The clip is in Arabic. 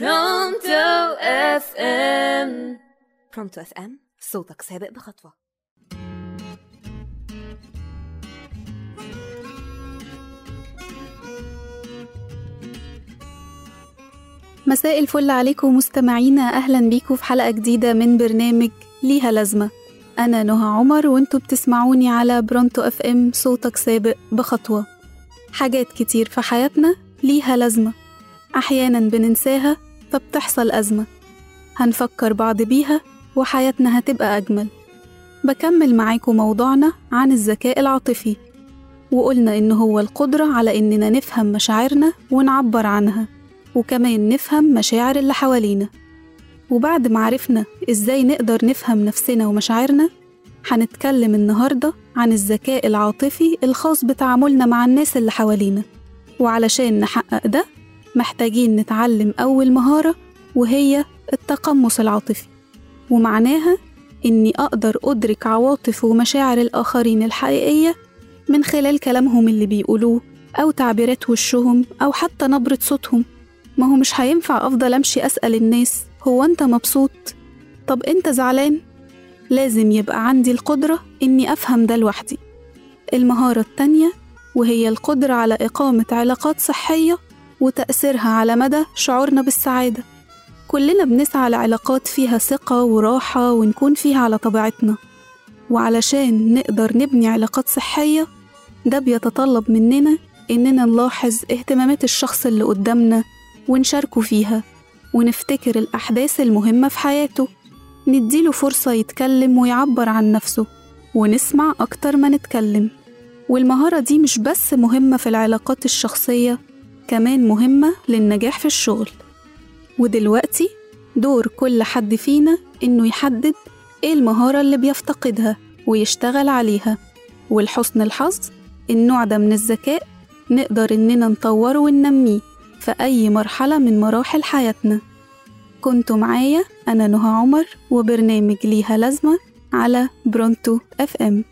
Pronto FM Pronto FM صوتك سابق بخطوة. مساء الفل عليكم مستمعينا أهلا بيكم في حلقة جديدة من برنامج ليها لازمة. أنا نهى عمر وأنتوا بتسمعوني على Pronto FM صوتك سابق بخطوة. حاجات كتير في حياتنا ليها لازمة. أحيانا بننساها فبتحصل أزمة. هنفكر بعض بيها وحياتنا هتبقى أجمل. بكمل معاكم موضوعنا عن الذكاء العاطفي. وقلنا إن هو القدرة على إننا نفهم مشاعرنا ونعبر عنها وكمان نفهم مشاعر اللي حوالينا. وبعد ما عرفنا إزاي نقدر نفهم نفسنا ومشاعرنا هنتكلم النهاردة عن الذكاء العاطفي الخاص بتعاملنا مع الناس اللي حوالينا. وعلشان نحقق ده محتاجين نتعلم أول مهارة وهي التقمص العاطفي ومعناها إني أقدر أدرك عواطف ومشاعر الآخرين الحقيقية من خلال كلامهم اللي بيقولوه أو تعبيرات وشهم أو حتى نبرة صوتهم ما هو مش هينفع أفضل أمشي أسأل الناس هو أنت مبسوط؟ طب أنت زعلان؟ لازم يبقى عندي القدرة إني أفهم ده لوحدي المهارة التانية وهي القدرة على إقامة علاقات صحية وتأثيرها على مدى شعورنا بالسعادة. كلنا بنسعى لعلاقات فيها ثقة وراحة ونكون فيها على طبيعتنا. وعلشان نقدر نبني علاقات صحية ده بيتطلب مننا إننا نلاحظ اهتمامات الشخص اللي قدامنا ونشاركه فيها ونفتكر الأحداث المهمة في حياته نديله فرصة يتكلم ويعبر عن نفسه ونسمع أكتر ما نتكلم. والمهارة دي مش بس مهمة في العلاقات الشخصية كمان مهمة للنجاح في الشغل. ودلوقتي دور كل حد فينا إنه يحدد إيه المهارة اللي بيفتقدها ويشتغل عليها. ولحسن الحظ النوع ده من الذكاء نقدر إننا نطوره وننميه في أي مرحلة من مراحل حياتنا. كنتوا معايا أنا نهى عمر وبرنامج ليها لازمة على برونتو اف ام